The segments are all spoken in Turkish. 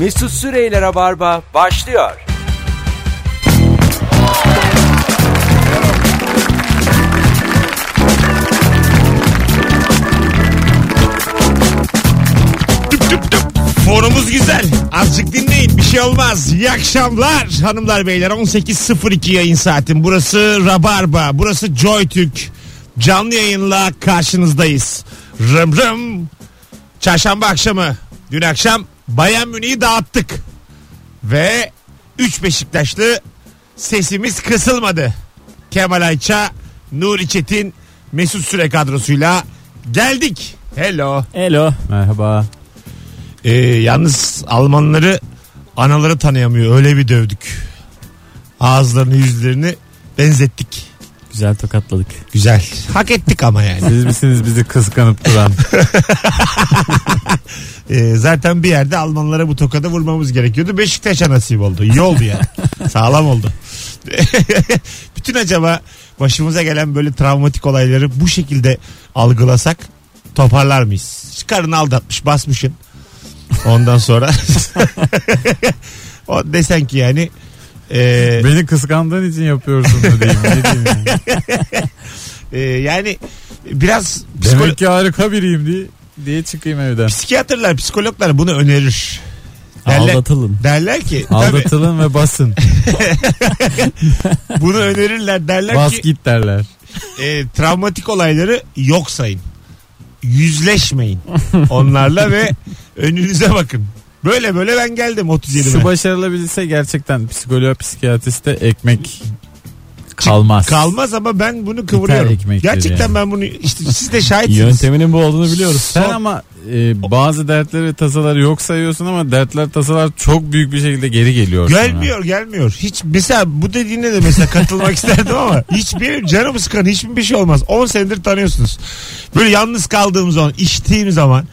Mesut Süreyler'e barba başlıyor. Fonumuz güzel. Azıcık dinleyin bir şey olmaz. İyi akşamlar hanımlar beyler. 18.02 yayın saatim. Burası Rabarba. Burası JoyTürk. Canlı yayınla karşınızdayız. Rım rım. Çarşamba akşamı. Dün akşam Bayan Münih'i dağıttık. Ve 3 Beşiktaşlı sesimiz kısılmadı. Kemal Ayça, Nuri Çetin, Mesut Süre kadrosuyla geldik. Hello. Hello. Merhaba. Ee, yalnız Almanları anaları tanıyamıyor. Öyle bir dövdük. Ağızlarını yüzlerini benzettik. Güzel tokatladık. Güzel. Hak ettik ama yani. Siz misiniz bizi kıskanıp duran? Ee, zaten bir yerde Almanlara bu tokadı vurmamız gerekiyordu. Beşiktaş'a nasip oldu. İyi oldu yani. Sağlam oldu. Bütün acaba başımıza gelen böyle travmatik olayları bu şekilde algılasak toparlar mıyız? Karını aldatmış basmışın. Ondan sonra o desen ki yani e, Beni kıskandığın için yapıyorsun da diyeyim. Ne diyeyim yani? e, yani biraz psikolo- Demek ki harika biriyim diye, diye çıkayım evden. psikiyatrlar, psikologlar bunu önerir. Derler, Aldatılın. derler ki tabii, Aldatılın ve basın. bunu önerirler derler Bas ki git derler. e, travmatik olayları yok sayın. Yüzleşmeyin onlarla ve önünüze bakın. Böyle böyle ben geldim 37'me. Şu başarılabilse gerçekten psikoloğa psikiyatriste ekmek kalmaz. Kalmaz ama ben bunu kıvırıyorum. Gerçekten yani. ben bunu işte siz de şahitsiniz. Yönteminin bu olduğunu biliyoruz. Sen Son- ama e, bazı dertleri ve tasaları yok sayıyorsun ama dertler tasalar çok büyük bir şekilde geri geliyor. sana. Gelmiyor gelmiyor. Hiç mesela bu dediğine de mesela katılmak isterdim ama hiç benim canımı sıkan hiçbir şey olmaz. 10 senedir tanıyorsunuz. Böyle yalnız kaldığım zaman, içtiğim zaman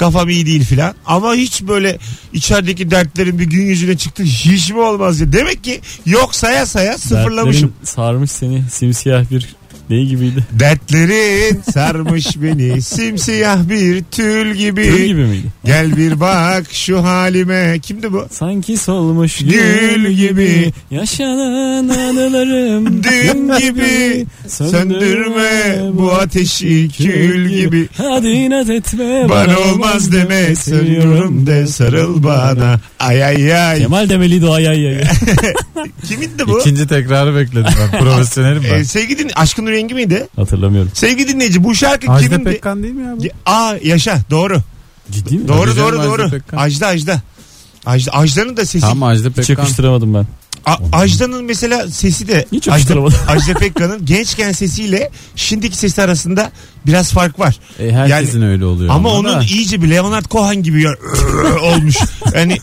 kafam iyi değil filan. Ama hiç böyle içerideki dertlerin bir gün yüzüne çıktı hiç mi olmaz ya. Demek ki yok saya saya sıfırlamışım. Dertlerin sarmış seni simsiyah bir ne gibiydi? Dertlerin sarmış beni simsiyah bir tül gibi. Gül gibi miydi? Gel bir bak şu halime. Kimdi bu? Sanki solmuş Gül gül, gibi. gibi yaşanan anılarım Dün gibi söndürme bu ateşi kül gibi. Hadi inat etme Bana olmaz deme seviyorum de sarıl bana. Ay ay ay. Kemal demeliydi o ay ay ay. Kimindi bu? İkinci tekrarı bekledim ben. Profesyonelim ben. Ee, sevgili din Aşkın rengi miydi? Hatırlamıyorum. Sevgili dinleyici bu şarkı Ajda kimindi? Pekkan değil mi ya bu? Aa yaşa doğru. Ciddi mi? Doğru Tabii canım, doğru Ajda doğru. Pekkan. Ajda Ajda. Ajda Ajda'nın da sesi. Tam Ajda Hiç Pekkan. yakıştıramadım ben. A- Ajda'nın mesela sesi de Hiç Ajda, yakıştıramadım. Ajda Pekkan'ın gençken sesiyle şimdiki sesi arasında biraz fark var. E, herkesin öyle oluyor. Ama onun da. iyice bir Leonard Cohen gibi olmuş. Yani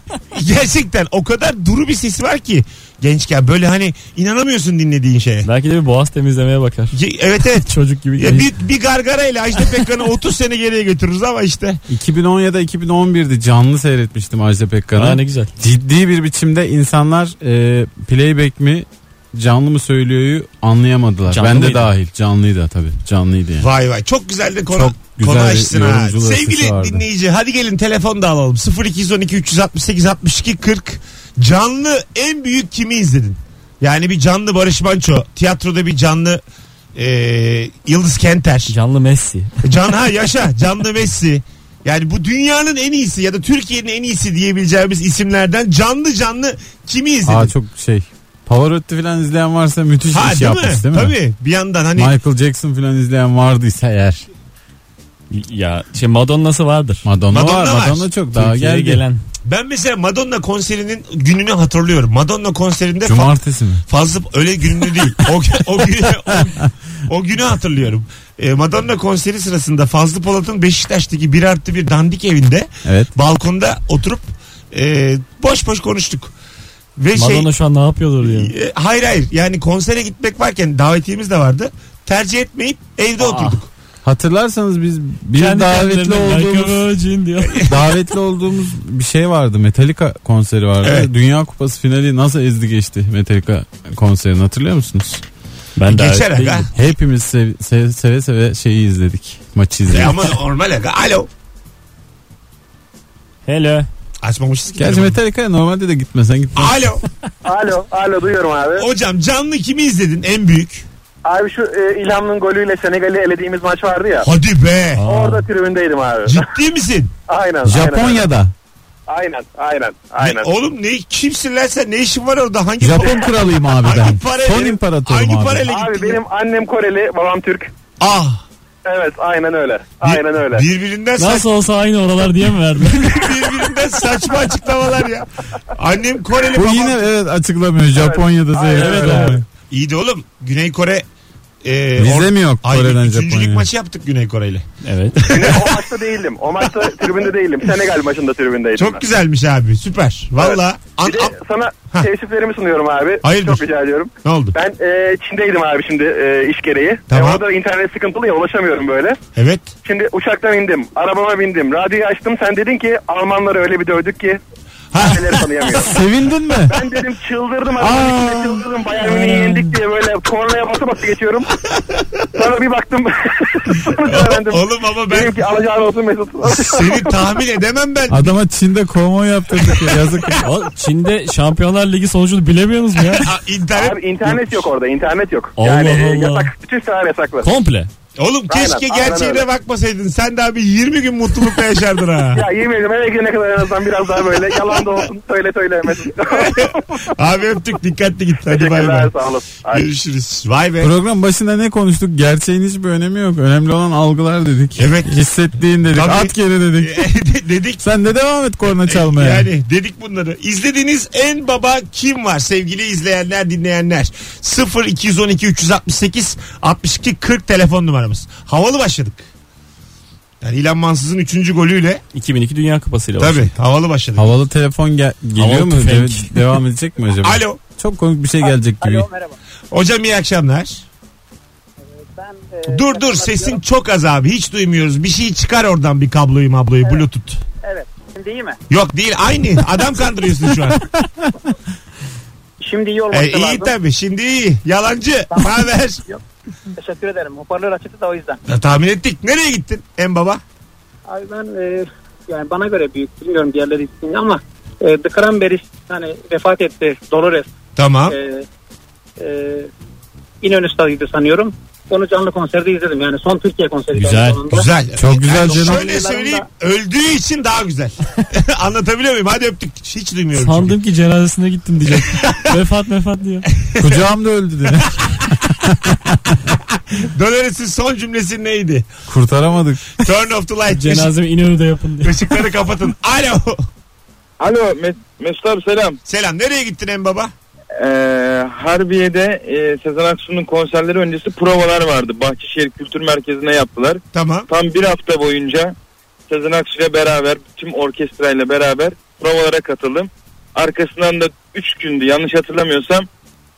gerçekten o kadar duru bir sesi var ki gençken böyle hani inanamıyorsun dinlediğin şeye. Belki de bir boğaz temizlemeye bakar. Evet evet. Çocuk gibi. Ya bir, bir gargarayla Ajda Pekkan'ı 30 sene geriye götürürüz ama işte. 2010 ya da 2011'di canlı seyretmiştim Ajda Aa, Pekkan'ı. ne güzel. Ciddi bir biçimde insanlar e, playback mi canlı mı söylüyoryu anlayamadılar. Canlı ben de mıydı? dahil canlıydı tabii canlıydı yani. Vay vay çok güzel de konu, Çok güzel konu bir açsın ha. Sevgili vardı. dinleyici hadi gelin telefon da alalım. 0212 368 62 40 canlı en büyük kimi izledin? Yani bir canlı Barış Manço, tiyatroda bir canlı e, Yıldız Kenter. Canlı Messi. Can ha yaşa canlı Messi. Yani bu dünyanın en iyisi ya da Türkiye'nin en iyisi diyebileceğimiz isimlerden canlı canlı kimi izledin? Aa çok şey. Pavarotti falan izleyen varsa müthiş ha iş değil yapmış mi? değil mi? Tabii bir yandan hani Michael Jackson falan izleyen vardıysa eğer. Ya şey Madonna'sı vardır. Madonna, Madonna var. var. Madonna çok daha Türkiye'ye geldi. gelen. ben mesela Madonna konserinin gününü hatırlıyorum. Madonna konserinde fa- Cumartesi mi? fazla öyle gününü değil. O, o günü o, o günü hatırlıyorum. Ee, Madonna konseri sırasında Fazlı Polat'ın Beşiktaş'taki bir artı bir dandik evinde Evet. balkonda oturup e, boş boş konuştuk. Ve şey Madonna şu an ne yapıyordur diye. E, hayır hayır yani konsere gitmek varken davetiyemiz de vardı. Tercih etmeyip evde Aa. oturduk. Hatırlarsanız biz bir Kendi davetli olduğumuz davetli olduğumuz bir şey vardı. Metallica konseri vardı. Evet. Dünya Kupası finali nasıl ezdi geçti Metallica konserini hatırlıyor musunuz? Ben de Geçer aga. Hepimiz sev- sev- seve seve şeyi izledik. Maçı E izledik. ama normal aga. Alo. Hello. Açmamışız ki. Gerçi telefonu. Metallica'ya normalde de gitmesen gitmez. Alo. Alo, alo duyuyorum abi. Hocam canlı kimi izledin en büyük? Abi şu e, İlham'ın golüyle Senegal'i elediğimiz maç vardı ya. Hadi be. Orada tribündeydim abi. Ciddi misin? aynen. Japonya'da. Aynen, aynen, aynen. Ne- oğlum ne kimsin lan sen? Ne işin var orada? Hangi Japon kralıyım abi ben. Hangi parayla? Son imparatorum Hangi abi. parayla Abi gittin? benim annem Koreli, babam Türk. Ah. Evet, aynen öyle. Aynen öyle. Birbirinden saç, Nasıl olsa aynı oralar diye mi verdin? birbirinden saçma açıklamalar ya. Annem Koreli Bu babam. yine evet açıklamıyor. Japonya'da evet, abi. İyi de oğlum Güney Kore e, Vize or- mi yok Ay, Kore'den üçüncülük Japonya'ya? maçı yaptık Güney Kore ile. evet. Şimdi o maçta değildim. O maçta tribünde değildim. Senegal maçında tribündeydim. Çok ben. güzelmiş abi süper. Valla. An- Bir de an- sana Hah. teessüflerimi sunuyorum abi. Hayırdır? Çok rica ediyorum. ne oldu? Ben e, Çin'deydim abi şimdi e, iş gereği. Tamam. E, orada internet sıkıntılı ya ulaşamıyorum böyle. Evet. Şimdi uçaktan indim. Arabama bindim. Radyoyu açtım. Sen dedin ki Almanları öyle bir dövdük ki Sevindin mi? Ben dedim çıldırdım içinde çıldırdım. Bayern Münih'i yendik diye böyle kornaya basa basa geçiyorum. Sonra bir baktım. Öğrendim. Oğlum ama ben Dedim ki alacağın olsun Mesut. seni tahmin edemem ben. Adama Çin'de konvoy yaptırdık ya yazık. Çin'de Şampiyonlar Ligi sonucunu bilemiyorsunuz mu ya? Aa, internet. Abi internet yok orada internet yok. Allah yani Allah. yasak. Bütün siteler yasaklı. Komple. Oğlum keşke aynen gerçeğine öyle. bakmasaydın. Sen de abi 20 gün mutlulukla yaşardın ha. Ya yemin ederim eve gidene kadar en azından biraz daha böyle yalan da olsun söyle söyle Mesut. abi öptük dikkatli git. Hadi bay bay. Teşekkürler sağ. Görüşürüz. Vay be. Program başında ne konuştuk? Gerçeğin hiçbir önemi yok. Önemli olan algılar dedik. Evet. Hissettiğin dedik. Tabii. At geri dedik. dedik. Sen de devam et korna çalmaya. Yani dedik bunları. İzlediğiniz en baba kim var sevgili izleyenler dinleyenler? 0 212 368 62 40 telefon numaramız. Havalı başladık. Yani İlhan Mansız'ın 3. golüyle 2002 Dünya Kupası'yla tabii havalı başladık. Havalı telefon gel- geliyor Havalı mu? tüfek. De- devam edecek mi acaba? Alo. Çok komik bir şey gelecek gibi. merhaba. Hocam iyi akşamlar. Ben, e, Dur dur sesin çok az abi hiç duymuyoruz. Bir şey çıkar oradan bir kabloyu mabloyu bluetooth. Evet. Şimdi iyi mi? Yok değil aynı adam kandırıyorsun şu an. Şimdi iyi olması E, iyi tabii şimdi iyi. Yalancı. Ne haber? Teşekkür ederim. Hoparlör açıktı da o yüzden. Ya, tahmin ettik. Nereye gittin en baba? Abi ben e, yani bana göre büyük bilmiyorum diğerleri için ama e, The Cranberries hani vefat etti Dolores Tamam. e, e, İnönü Stadı'ydı sanıyorum. Onu canlı konserde izledim yani son Türkiye konseri. Güzel. Güzel. Çok güzel Yani canım. Şöyle söyleyeyim öldüğü için daha güzel. Anlatabiliyor muyum? Hadi öptük. Hiç duymuyorum. çünkü. Sandım ki cenazesine gittim diyecek. vefat vefat diyor. Kucağım da öldü dedi. Dolores'in son cümlesi neydi? Kurtaramadık. Turn off the light. Cenazemi İnönü'de yapın diye. ışıkları kapatın. Alo. Alo Mes- Mesut abi selam. Selam. Nereye gittin en baba? Ee, Harbiye'de e, Sezen Aksu'nun konserleri öncesi provalar vardı. Bahçeşehir Kültür Merkezi'ne yaptılar. Tamam. Tam bir hafta boyunca Sezen Aksu ile beraber tüm orkestrayla beraber provalara katıldım. Arkasından da 3 gündü yanlış hatırlamıyorsam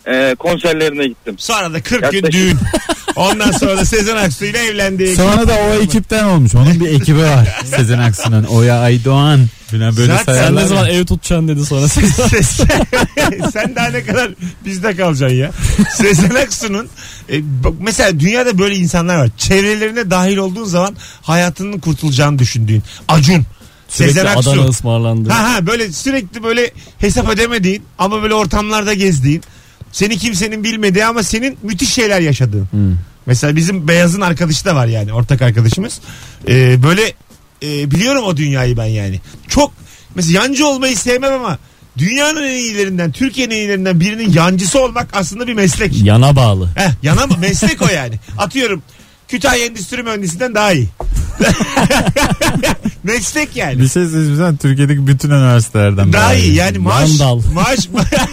e, konserlerine gittim. Sonra da 40 gün Yaklaşık- düğün. Ondan sonra da Sezen Aksu ile evlendi. Sonra da o ekipten olmuş. Onun bir ekibi var. Sezen Aksu'nun. Oya Aydoğan. Falan böyle Zaten Sen ne zaman ev tutacaksın dedi sonra. Sen daha ne kadar bizde kalacaksın ya. Sezen Aksu'nun e, bak mesela dünyada böyle insanlar var. Çevrelerine dahil olduğun zaman hayatının kurtulacağını düşündüğün. Acun. Sürekli Sezen Aksu. Adana ısmarlandı. Ha ha böyle sürekli böyle hesap ödemediğin ama böyle ortamlarda gezdiğin. Seni kimsenin bilmediği ama senin müthiş şeyler yaşadığın. Hmm. Mesela bizim Beyaz'ın arkadaşı da var yani ortak arkadaşımız. Ee, böyle e, biliyorum o dünyayı ben yani. Çok mesela yancı olmayı sevmem ama dünyanın en iyilerinden, Türkiye'nin en iyilerinden birinin yancısı olmak aslında bir meslek. Yana bağlı. Heh, yana mı? Meslek o yani. Atıyorum Kütahya Endüstri Mühendisi'nden daha iyi. meslek yani. Bir şey söyleyeyim Türkiye'deki bütün üniversitelerden Daha iyi yani maaş Yandal. maaş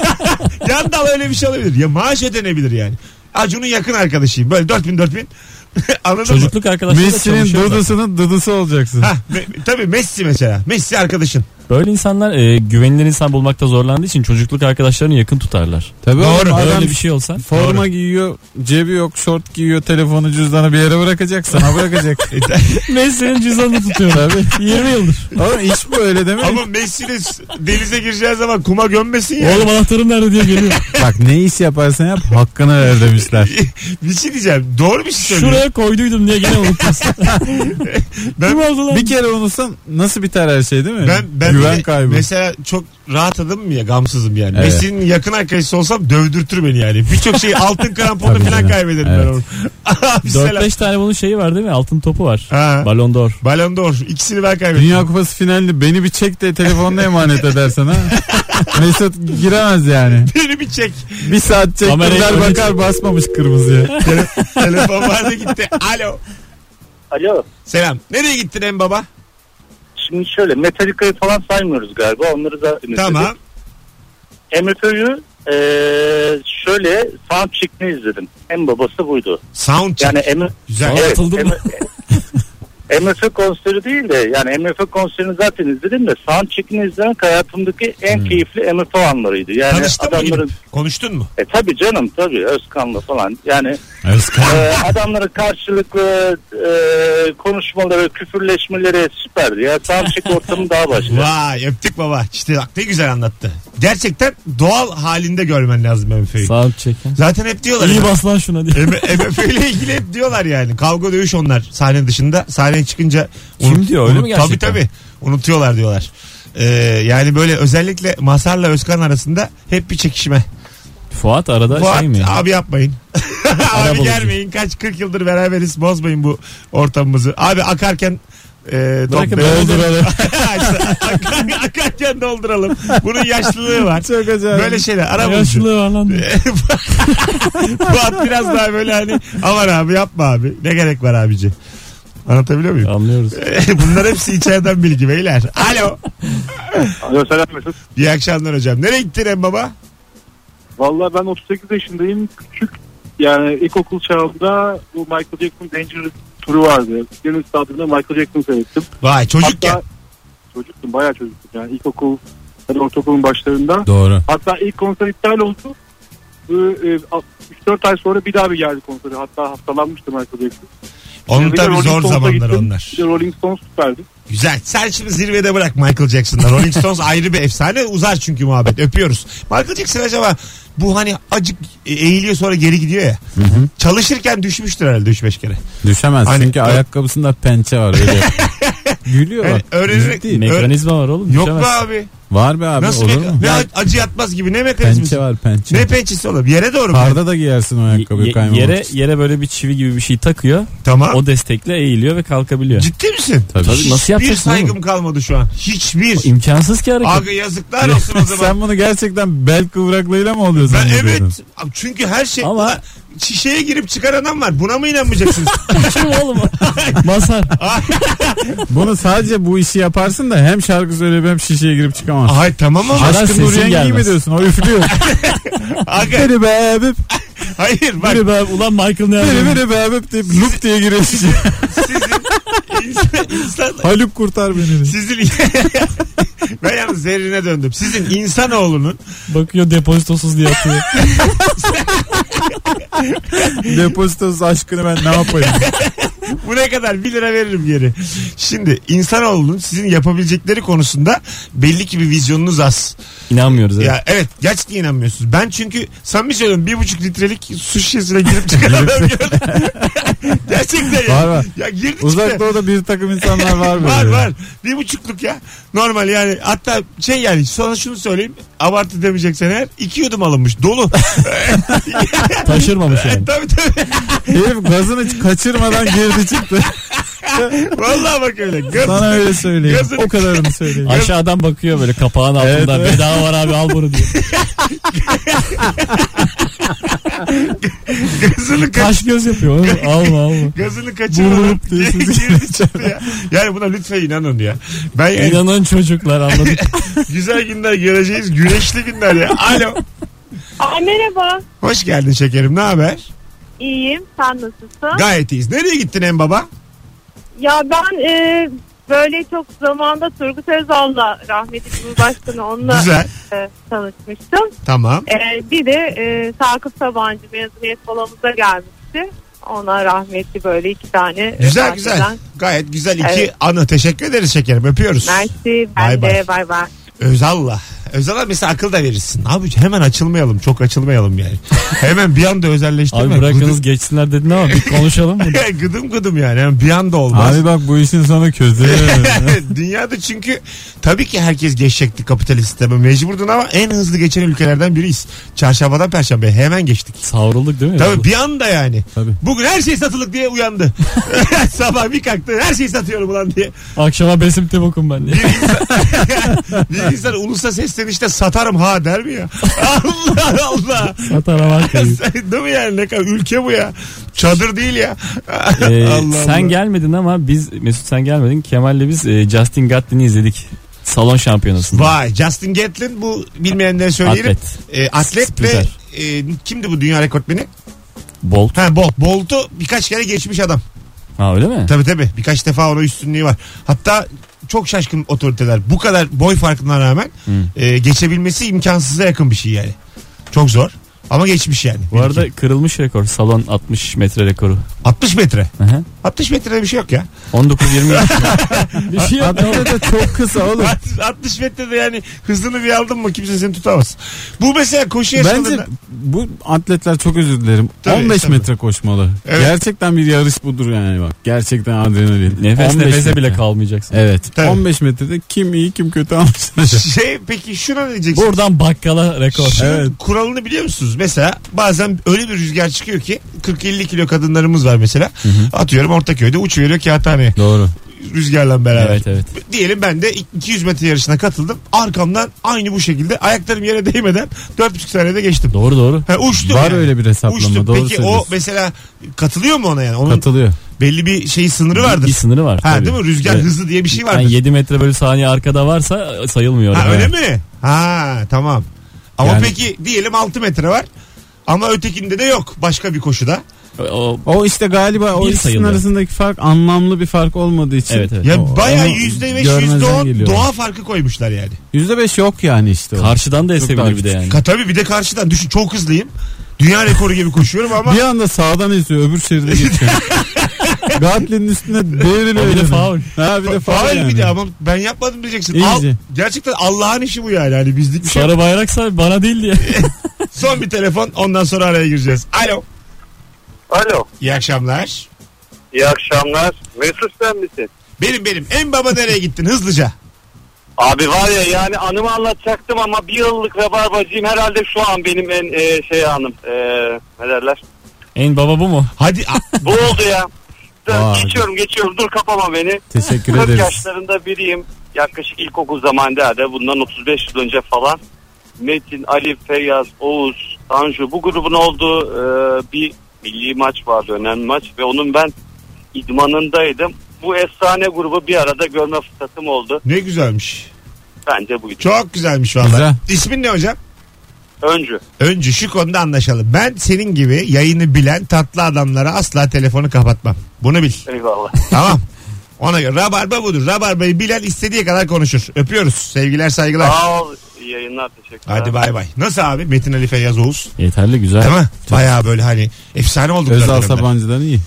Yandal öyle bir şey olabilir. Ya maaş ödenebilir yani. Acun'un yakın arkadaşıyım. Böyle 4000 4000. Anladın? Çocukluk arkadaşlarıyla Messi'nin çalışıyorlar. dudusunun dudusu olacaksın. Ha, me- tabii Messi mesela. Messi arkadaşın. Böyle insanlar e, güvenilir insan bulmakta zorlandığı için çocukluk arkadaşlarını yakın tutarlar. Tabii Doğru, oğlum, adam Öyle bir şey olsa. forma Doğru. giyiyor, cebi yok, şort giyiyor, telefonu, cüzdanı bir yere bırakacak, sana bırakacak. Messi'nin cüzdanını tutuyor abi. 20 yıldır. Oğlum iş bu öyle değil mi? Ama Messi de s- denize gireceği zaman kuma gömmesin ya. Oğlum anahtarım nerede diye geliyor. Bak ne iş yaparsan yap hakkını ver demişler. bir şey diyeceğim. Doğru bir şey söylüyor. Şuraya koyduydum diye gene unutmuşsun. Ben? Bir kere unutsan nasıl biter her şey değil mi? ben, ben Güven kaybı. Mesela çok rahat adamım ya gamsızım yani. Evet. Messi'nin yakın arkadaşı olsam dövdürtür beni yani. Birçok şey altın kramponu falan kaybederim ben Evet. onu. Abi selam. 4-5 tane bunun şeyi var değil mi? Altın topu var. Ha. Ballon d'Or. Ballon d'Or. İkisini ben kaybettim. Dünya Kupası finalinde beni bir çek de telefonla emanet edersen ha. Mesut giremez yani. Beni bir çek. Bir saat Kamerayı çektirler öne bakar basmamış kırmızıya. Telefon vardı gitti. Alo. Alo. Selam. Nereye gittin en baba? Şimdi şöyle Metallica'yı falan saymıyoruz galiba. Onları izledik. Tamam. MFÖ'yü eee şöyle soundcheck'ini izledim. En babası buydu. Sound. Yani M Güzel. evet, Atıldı mı? M- MFÖ konseri değil de yani MFÖ konserini zaten izledim de soundcheck'ini izlemek hayatımdaki en keyifli MFÖ anlarıydı. Yani Tanıştın mı? adamların gidip? Konuştun mu? e tabi canım tabi Özkan'la falan yani Özkan. e, adamların karşılıklı e, konuşmaları küfürleşmeleri süperdi ya soundcheck ortamı daha başka. Vay öptük baba. İşte bak ne güzel anlattı. Gerçekten doğal halinde görmen lazım MF'yi. Sound check'in. Zaten hep diyorlar. İyi bas lan şuna diye. MF ile ilgili hep diyorlar yani. Kavga dövüş onlar sahne dışında. Sahneye çıkınca Kim diyor, öyle mi Tabii gerçekten? tabii. Unutuyorlar diyorlar. Ee, yani böyle özellikle Masar'la Özkan arasında hep bir çekişme. Fuat arada Fuat, şey mi? abi yapmayın. abi gelmeyin. Kaç 40 yıldır beraberiz. Bozmayın bu ortamımızı. Abi akarken e, Bırakın dolduralım. Akar- akarken dolduralım. Bunun yaşlılığı var. Çok acayip. Böyle şeyler. Ara. Yaşlılığı var lan. Fuat biraz daha böyle hani aman abi yapma abi. Ne gerek var abici. Anlatabiliyor muyum? Anlıyoruz. Bunlar hepsi içeriden bilgi beyler. Alo. Alo selam Mesut. İyi akşamlar hocam. Nereye gittin en baba? Valla ben 38 yaşındayım. Küçük yani ilkokul çağında bu Michael Jackson Dangerous turu vardı. Gönül stadyumunda Michael Jackson seyrettim. Vay çocukken. Hatta çocuktum bayağı çocuktum yani ilkokul da ortaokulun başlarında. Doğru. Hatta ilk konser iptal oldu. Bu, e, 3-4 ay sonra bir daha bir geldi konseri. Hatta hastalanmıştı Michael Jackson. Onun Bir tabii zor Stones'a zamanları gittim. onlar. Bir de Rolling Stones süperdi. Güzel. Sen şimdi zirvede bırak Michael Jackson'da. Rolling Stones ayrı bir efsane. Uzar çünkü muhabbet. Öpüyoruz. Michael Jackson acaba bu hani acık eğiliyor sonra geri gidiyor ya. Çalışırken düşmüştür herhalde 3-5 kere. Düşemez Hani- çünkü ayakkabısında pençe var öyle. Gülüyor Yani bak. öğrenerek- değil. Mekanizma var oğlum. Yok be abi. Var be abi Nasıl olur meka- mu? ne acı yatmaz gibi ne mekanizması? Pençe var pençe. Ne pençesi oğlum? Yere doğru mu? Karda da giyersin o ayakkabıyı Ye- kaymamak yere için. yere böyle bir çivi gibi bir şey takıyor. Tamam. O destekle eğiliyor ve kalkabiliyor. Ciddi misin? Tabii. Tabii, nasıl Hiçbir yapacaksın saygım oğlum? kalmadı şu an. Hiçbir. İmkansız ki hareket. Aga yazıklar olsun o zaman. Sen bunu gerçekten bel kıvraklığıyla mı oluyor Ben evet. Çünkü her şey Ama- şişeye girip çıkar adam var. Buna mı inanmayacaksınız? Kim oğlum? Masar. Bunu sadece bu işi yaparsın da hem şarkı söyleyip hem şişeye girip çıkamazsın. Ay tamam ama. Ara- Aşkın Nur Yengi'yi mi diyorsun? O üflüyor. Aga, biri be öpüp, hayır bak Biri be, ulan Michael ne biri yapıyor? biri be öpüp deyip lup diye giriyor şişeye. insan, insan Haluk kurtar beni. sizin ben yalnız zerrine döndüm. Sizin insanoğlunun Bakıyor depozitosuz diye atıyor. Depozitosu aşkını ben ne yapayım? bu ne kadar 1 lira veririm geri. Şimdi insanoğlunun sizin yapabilecekleri konusunda belli ki bir vizyonunuz az. İnanmıyoruz. Evet. Ya evet gerçekten inanmıyorsunuz. Ben çünkü samimi söylüyorum bir buçuk litrelik su şişesine girip çıkan adam gördüm. gerçekten ya. Var var. Ya girdi Uzak çıktı. doğuda bir takım insanlar var böyle. Var var. Bir buçukluk ya. Normal yani. Hatta şey yani sonra şunu söyleyeyim. Abartı demeyeceksen eğer. iki yudum alınmış. Dolu. Taşırmamış yani. tabii tabii. Herif gazını kaçırmadan girdi çıktı. Vallahi bak öyle. Gaz, Sana öyle söyleyeyim. Gazını- O kadarını söyleyeyim. Aşağıdan bakıyor böyle kapağın altında. Evet, evet. Bedava var abi al bunu diyor. gazını, kaç, Kaş göz yapıyor. oğlum. alma alma. gazını kaçırmadan girdi çıktı ya. Yani buna lütfen inanın ya. Ben yani İnanın çocuklar anladık. güzel günler göreceğiz. Güneşli günler ya. Alo. Aa, merhaba. Hoş geldin şekerim. Ne haber? İyiyim. Sen nasılsın? Gayet iyiyiz. Nereye gittin en baba? Ya ben e, böyle çok zamanda Turgut Özal'la rahmetli Cumhurbaşkanı onunla Güzel. e, tanışmıştım. Tamam. E, bir de e, Sakıp Sabancı mezuniyet balımıza gelmişti. Ona rahmetli böyle iki tane. Güzel güzel. eden. Gayet güzel iki Evet. anı. Teşekkür ederiz şekerim. Öpüyoruz. Mersi. Ben bay. de bay bay. Özal'la. Özal'a mesela akıl da verirsin. Abi hemen açılmayalım. Çok açılmayalım yani. hemen bir anda özelleştirme. Abi bırakınız geçsinler dedin ama bir konuşalım mı? Gıdım- gıdım gıdım yani. Hemen bir anda olmaz. Abi bak bu işin sonu kötü. Dünyada çünkü tabii ki herkes geçecekti kapitalist sisteme mecburdun ama en hızlı geçen ülkelerden biriyiz. Çarşambadan perşembe hemen geçtik. Savrulduk değil mi? Tabii bir anda yani. Tabii. Bugün her şey satılık diye uyandı. Sabah bir kalktı her şeyi satıyorum ulan diye. Akşama besim tebokun ben diye. Bir insan ulusa seslenişte satarım ha der mi ya? Allah Allah. Bak. Sen- Değil mi yani ne kadar ülke bu ya? Çadır değil ya. Ee, Allah sen Allah. gelmedin ama biz Mesut sen gelmedin. Kemal'le biz e, Justin Gatlin'i izledik. Salon şampiyonasında. Vay Justin Gatlin bu bilmeyenlere söyleyelim. Atlet. Ee, atlet Sprinter. ve e, kimdi bu dünya rekortmeni? Bolt. Ha Bolt. Bolt'u birkaç kere geçmiş adam. Ha öyle mi? Tabii tabii. Birkaç defa ona üstünlüğü var. Hatta çok şaşkın otoriteler. Bu kadar boy farkına rağmen e, geçebilmesi imkansıza yakın bir şey yani. Çok zor. Ama geçmiş yani. Bu arada kırılmış rekor. Salon 60 metre rekoru. 60 metre. Hı hı. 60 metrede bir şey yok ya. 19-20 yaş. bir şey yok. Atlet de çok kısa oğlum. 60 metrede yani hızını bir aldın mı kimse seni tutamaz. Bu mesela koşu Bence yaşlarında... bu atletler çok özür dilerim. Tabii, 15 tabii. metre koşmalı. Evet. Gerçekten bir yarış budur yani bak. Gerçekten adrenalin. Nefes 15 nefese metre. bile kalmayacaksın. Evet. Tabii. 15 metrede kim iyi kim kötü anlaşılacak. Şey peki şuna ne diyeceksin? Buradan bakkala rekor. Şunun Evet. kuralını biliyor musunuz? Mesela bazen öyle bir rüzgar çıkıyor ki 40-50 kilo kadınlarımız var mesela. Atıyorum Ortaköy'de uçuveriyor kağıthaneye. Doğru. Rüzgarla beraber. Evet evet. Diyelim ben de 200 metre yarışına katıldım. Arkamdan aynı bu şekilde ayaklarım yere değmeden 4,5 saniyede geçtim. Doğru doğru. Ha, uçtum Var yani. öyle bir hesaplama. Uçtum. Doğru Peki o mesela katılıyor mu ona yani? Onun Katılıyor. belli bir şey sınırı vardır. Bir sınırı var. Ha tabii. değil mi? Rüzgar Evet. hızı diye bir şey vardır. Yani 7 metre bölü saniye arkada varsa sayılmıyor. Ha orada. öyle mi? Ha tamam. Ama Yani- peki diyelim 6 metre var. Ama ötekinde de yok başka bir koşuda. O, O işte galiba o Bir ikisinin sayılıyor. arasındaki fark anlamlı bir fark olmadığı için. evet evet. Ya O- bayağı onu yüzde beş görmezden yüzde on geliyor. doğa farkı koymuşlar yani. %5 yok yani işte o. Karşıdan da Çok daha esebilir bir de yani. Ka tabii bir de karşıdan düşün çok hızlıyım. Dünya rekoru gibi koşuyorum ama Bir anda sağdan esiyor öbür şeride geçiyor. Gatlin'in üstüne devriliyor. Bir de faul. Ha bir de faul faal yani. bir de ama ben yapmadım diyeceksin. İyice. Al, gerçekten Allah'ın işi bu yani. Hani bizlik bir şey. Sarı bayraksa bana değil diye. Son bir telefon ondan sonra araya gireceğiz. Alo. Alo. İyi akşamlar. İyi akşamlar. Mesut sen misin? Benim benim. En baba nereye gittin hızlıca? Abi var ya yani anımı anlatacaktım ama bir yıllık rabarbacıyım herhalde şu an benim en e, şey anım. E, ne derler? en baba bu mu? Hadi Bu oldu ya. Vay. geçiyorum geçiyorum dur kapama beni. Teşekkür 40 ederiz. yaşlarında biriyim. Yaklaşık ilkokul zamanında herhalde bundan 35 yıl önce falan. Metin, Ali, Feyyaz, Oğuz, Tanju bu grubun olduğu e, bir milli maç vardı önemli maç ve onun ben idmanındaydım. Bu efsane grubu bir arada görme fırsatım oldu. ne güzelmiş. Bence buydu. Çok güzelmiş valla. Güzel. İsmin ne hocam? Öncü. Önce şu konuda anlaşalım. Ben senin gibi yayını bilen tatlı adamlara asla telefonu kapatmam. Bunu bil. Eyvallah. tamam. Ona göre rabarba budur. Rabarbayı bilen istediği kadar konuşur. Öpüyoruz. Sevgiler saygılar. Sağ ol. İyi yayınlar teşekkürler. Hadi bay bay. Nasıl abi? Metin Ali Feyyaz Oğuz. Yeterli güzel. Değil mi? Baya böyle hani efsane olduk. Özal Sabancı'dan iyi.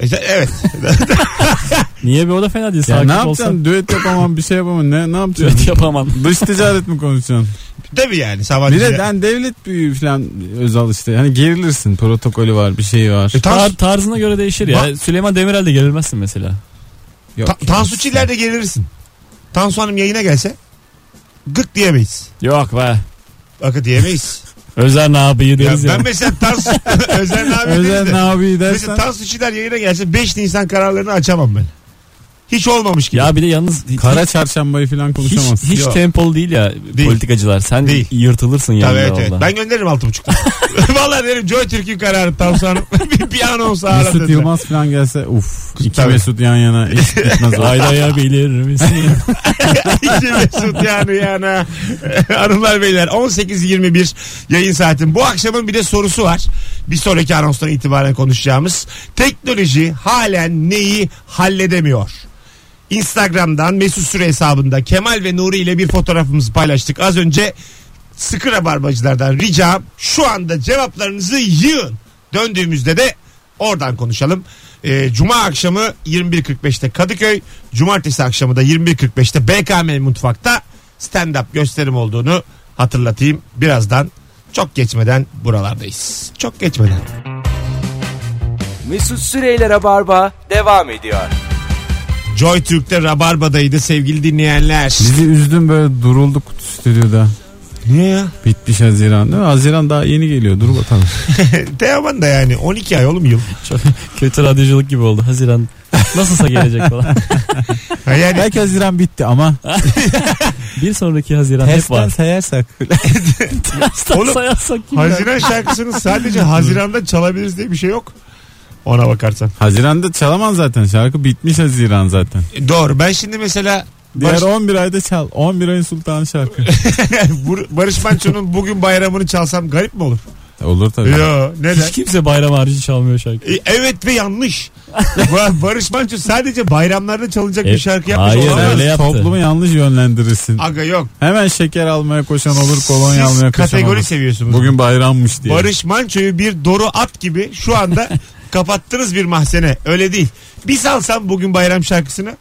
Evet. Niye bir o da fena değil. Ya ne olsan. yapacaksın? Düet yapamam bir şey yapamam. Ne, ne yapacaksın? Evet yapamam. Dış ticaret mi konuşacaksın? Tabii yani Sabancı. Bir de ben devlet büyüğü falan Özal işte. Hani gerilirsin. Protokolü var bir şey var. E, Tar- tarzına göre değişir ya. Süleyman Demirel de gerilmezsin mesela. Yok. Ta- Tansu Çiller de gelirsin. Tansu Hanım yayına gelse gık diyemeyiz. Yok be. Bakın diyemeyiz. Özer ne yapıyı ya deriz ya. ben mesela Tansu Özen abi Özel de. ne abi Mesela dersen. Tansu Çiller yayına gelse 5 Nisan kararlarını açamam ben. Hiç olmamış gibi. Ya bir de yalnız hiç, Kara çarşambayı falan konuşamazsın. hiç Yok. tempolu değil ya Değil. politikacılar. Sen Değil. yırtılırsın Tabii yani evet, evet. valla. Ben gönderirim altı buçukta. Vallahi derim Joy Türk'ün kararı Tansu Hanım. bir piyano olsa Mesut dediler. Yılmaz falan gelse uf. iki Tabii. Mesut yan yana hiç gitmez o. Ayraya bilir misin? İki Mesut yani yani. Hanımlar beyler 18.21 yayın saatim. Bu akşamın bir de sorusu var. Bir sonraki anonstan itibaren konuşacağımız. Teknoloji halen neyi halledemiyor? Instagram'dan Mesut Süre hesabında Kemal ve Nuri ile bir fotoğrafımızı paylaştık. Az önce sıkı rabarbacılardan ricam şu anda cevaplarınızı yığın. Döndüğümüzde de oradan konuşalım. Ee, Cuma akşamı 21.45'te Kadıköy, Cumartesi akşamı da 21.45'te BKM Mutfak'ta stand-up gösterim olduğunu hatırlatayım. Birazdan çok geçmeden buralardayız. Çok geçmeden. Mesut Süreyler'e barba devam ediyor. Joy Türk'te Rabarba'daydı sevgili dinleyenler. Bizi üzdün böyle durulduk stüdyoda. Niye ya? Bitmiş Haziran değil mi? Haziran daha yeni geliyor. Dur bakalım. Teoman da yani 12 ay oğlum yıl. Çok kötü radyoculuk gibi oldu. Haziran nasılsa gelecek falan. Ha yani Belki Haziran bitti ama Bir sonraki Haziran hep tersten var. sayarsak. Tersten Oğlum, sayarsak? Haziran şarkısını sadece Haziran'da çalabiliriz diye bir şey yok. Ona bakarsan. Haziran'da çalamaz zaten. Şarkı bitmiş Haziran zaten. E, Doğru. Ben şimdi mesela Diğer Barış, 11 ayda çal. 11 ayın sultanı şarkı. Barış Manço'nun bugün bayramını çalsam garip mi olur? Olur tabii. Yo neden? Hiç kimse bayram harici çalmıyor şarkı. E, evet ve yanlış. Ba- Barış Manço sadece bayramlarda çalınacak bir E, şarkı yapmış hayır, olamaz. öyle yaptı. Toplumu yanlış yönlendirirsin. Aga yok. Hemen şeker almaya koşan olur, kolonya Siz almaya koşan kategori olur. seviyorsunuz. Bugün bayrammış diye. Barış Manço'yu bir doru at gibi şu anda kapattınız bir mahzene. Öyle değil. Bir salsam bugün bayram şarkısını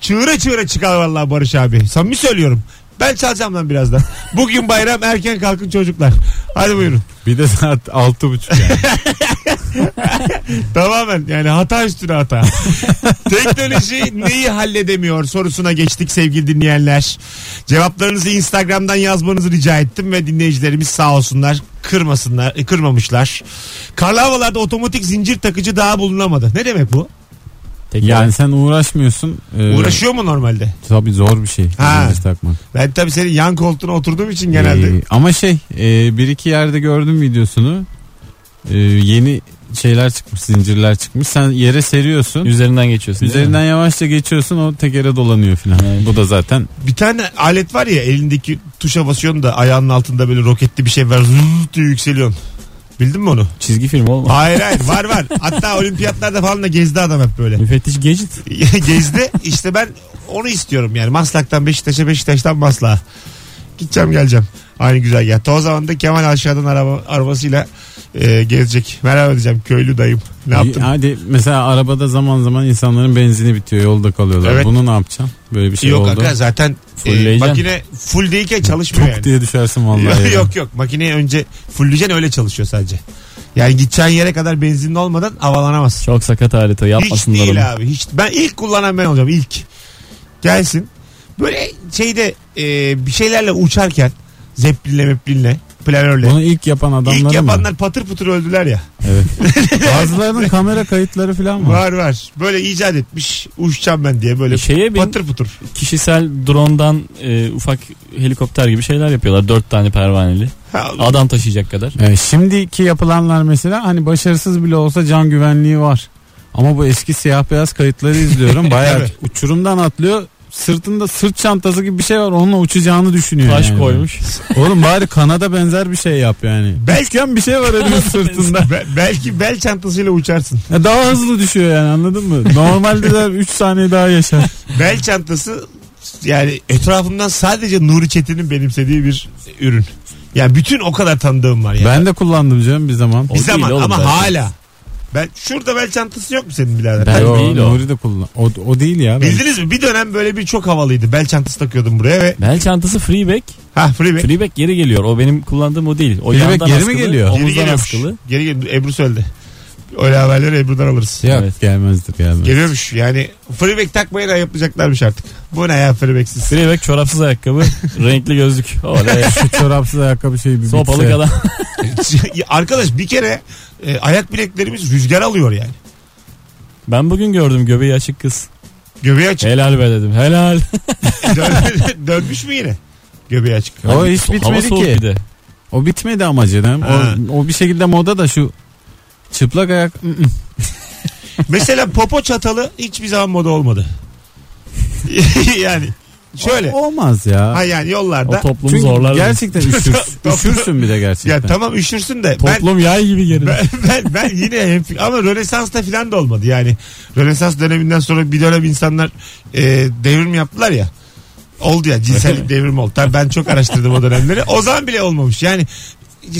çığıra çığıra çıkar vallahi Barış abi. Samimi söylüyorum. Ben çalacağım lan birazdan. Bugün bayram erken kalkın çocuklar. Hadi buyurun. Bir de saat altı buçuk yani. Tamamen yani hata üstüne hata. Teknoloji neyi halledemiyor sorusuna geçtik sevgili dinleyenler. Cevaplarınızı Instagram'dan yazmanızı rica ettim ve dinleyicilerimiz sağ olsunlar kırmasınlar, e, kırmamışlar. Karlı havalarda otomatik zincir takıcı daha bulunamadı. Ne demek bu? Yani sen uğraşmıyorsun. Ee, Uğraşıyor mu normalde? Tabii zor bir şey. Ha. zincir takmak. Ben tabii senin yan koltuğuna oturduğum için genelde. Ee, ama şey e, bir iki yerde gördüm videosunu. Ee, yeni şeyler çıkmış zincirler çıkmış. Sen yere seriyorsun. Üzerinden geçiyorsun. Üzerinden yavaşça geçiyorsun o tekere dolanıyor filan. Evet. Bu da zaten Bir tane alet var ya elindeki tuşa basıyorsun da ayağının altında böyle roketli bir şey var. Zıt diye yükseliyorsun. Bildin mi onu? Çizgi film olma. Hayır hayır var var. Hatta olimpiyatlarda falan da gezdi adam hep böyle. Müfettiş Gadget. gezdi. İşte ben onu istiyorum yani. Maslak'tan Beşiktaş'a Beşiktaş'tan Maslak'a. Gideceğim geleceğim. Aynı güzel ya. O zaman da Kemal aşağıdan araba, arabasıyla e, gezecek. Merhaba diyeceğim köylü dayım. Ne yaptın? Hadi mesela arabada zaman zaman insanların benzini bitiyor yolda kalıyorlar. Evet. Bunu ne yapacaksın? Böyle bir şey Yok oldu. aga zaten e, makine full değilken çalışmıyor Tuk yani. diye düşersin vallahi. Yok, ya. yok yok makineyi önce fullleyeceksin öyle çalışıyor sadece. Yani gideceğin yere kadar benzinli olmadan havalanamaz. Çok sakat aleti o Hiç yapmasınlar onu. değil abi. Hiç. Ben ilk kullanan ben olacağım ilk. Gelsin. Böyle şeyde e, bir şeylerle uçarken zeplinle meplinle planörle. Bunu ilk yapan adamlar İlk mı? yapanlar patır patır öldüler ya. Evet. Bazılarının kamera kayıtları falan var. Var var. Böyle icat etmiş uçacağım ben diye böyle E şeye bin- patır putur. Kişisel drondan e, ufak helikopter gibi şeyler yapıyorlar. Dört tane pervaneli. Ha, Adam taşıyacak kadar. Evet, şimdiki yapılanlar mesela hani başarısız bile olsa can güvenliği var. Ama bu eski siyah beyaz kayıtları izliyorum. Bayağı uçurumdan atlıyor. Sırtında sırt çantası gibi bir şey var. Onunla uçacağını düşünüyor. Taş yani. koymuş. Oğlum bari kanada benzer bir şey yap yani. Belki- bir şey var elinin sırtında. Be- belki bel çantasıyla uçarsın. Ya daha hızlı düşüyor yani anladın mı? Normalde de 3 saniye daha yaşar. Bel çantası yani etrafımdan sadece Nuri Çetin'in benimsediği bir ürün. Yani bütün o kadar tanıdığım var yani. Ben de kullandım canım bir zaman. O bir değil zaman ama bel hala. Ben şurada bel çantası yok mu senin birader? Ben- Yo, değil o. Nuri de kullan. O, o değil ya. Ben- Bildiniz mi? Bir dönem böyle bir çok havalıydı. Bel çantası takıyordum buraya ve Bel çantası freeback. ha freeback. Freeback geri geliyor. O benim kullandığım o değil. O Freeback yandan geri mi askılı, geliyor? Geri Omuzdan geliyormuş. askılı. Geri geliyor. Ebru söyledi. Öyle haberleri Ebru'dan alırız. Yok Evet. gelmezdir gelmez. Geliyormuş. Yani freeback takmayı da yapacaklarmış artık. Bu ne ya freebacks'iz? Freeback çorapsız ayakkabı, renkli gözlük. Oley. Şu çorapsız ayakkabı şey bir Sopalık bitse. adam. Arkadaş bir kere e, ayak bileklerimiz rüzgar alıyor yani. Ben bugün gördüm göbeği açık kız. Göbeği açık. Helal be dedim. Helal. Dön- dönmüş mü yine? Göbeği açık. O hiç Hava bitmedi soğuk ki. bir de. O bitmedi ama canım. Ha. O, o bir şekilde moda da şu çıplak ayak. Mesela popo çatalı hiçbir zaman moda olmadı. yani şöyle. olmaz ya. Ha yani O yollarda. toplumu Çünkü zorlar. gerçekten üşür, üşürsün bir de gerçekten. Ya tamam üşürsün de ben, Toplum yay gibi gelir. ben, ben, ben yine hem, ama Rönesans'ta falan da olmadı yani. Rönesans döneminden sonra bir dönem insanlar e, devrim yaptılar ya. Oldu ya cinsellik devrimi oldu. Tabii ben çok araştırdım o dönemleri. O zaman bile olmamış. Yani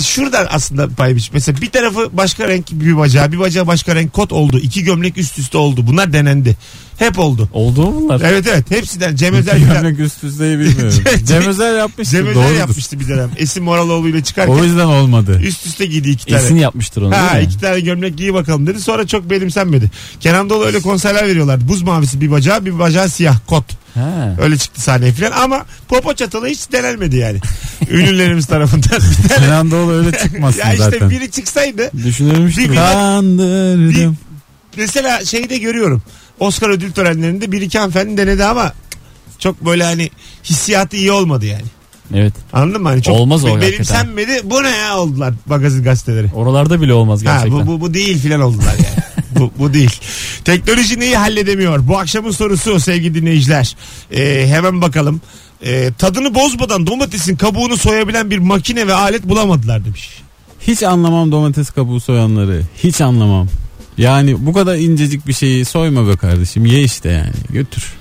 şuradan aslında pay biç. Mesela bir tarafı başka renk bir bacağı, bir bacağı başka renk kot oldu. İki gömlek üst üste oldu. Bunlar denendi. Hep oldu. Oldu mu bunlar? Evet evet hepsinden Cem Özer filan. Gömlek üst üsteyi bilmiyorum. Cem Özer yapmıştı. Cem Özer doğrudur. yapmıştı bir dönem. Esin Moraloğlu ile çıkarken O yüzden olmadı. üst üste giydi iki tane. Esin yapmıştır onu Ha değil mi? iki tane gömlek giy bakalım dedi. Sonra çok benimsenmedi. Kenan Doğulu öyle konserler veriyorlar. Buz mavisi bir bacağı bir bacağı siyah kot. Ha. Öyle çıktı sahneye falan ama popo çatalı hiç denenmedi yani. Ünlülerimiz tarafından. Bir tane- Kenan Doğulu öyle çıkmasın ya işte zaten. biri çıksaydı Düşünülmüştür. Bir- bu. bir- Kandırdım. mesela şeyde görüyorum. Oscar ödül törenlerinde bir iki hanımefendi denedi ama çok böyle hani hissiyatı iyi olmadı yani. Evet. Anladın mı? Hani çok Olmaz o be- hakikaten. benimsenmedi. Bu ne ya oldular magazin gazeteleri. Oralarda bile olmaz Ha, gerçekten. bu, bu, bu değil filan oldular yani. bu, bu değil. Teknoloji neyi halledemiyor? Bu akşamın sorusu sevgili dinleyiciler. Ee, hemen bakalım. Ee, tadını bozmadan domatesin kabuğunu soyabilen bir makine ve alet bulamadılar demiş. Hiç anlamam domates kabuğu soyanları. Hiç anlamam. Yani bu kadar incecik bir şeyi soyma be kardeşim. Ye işte yani. Götür.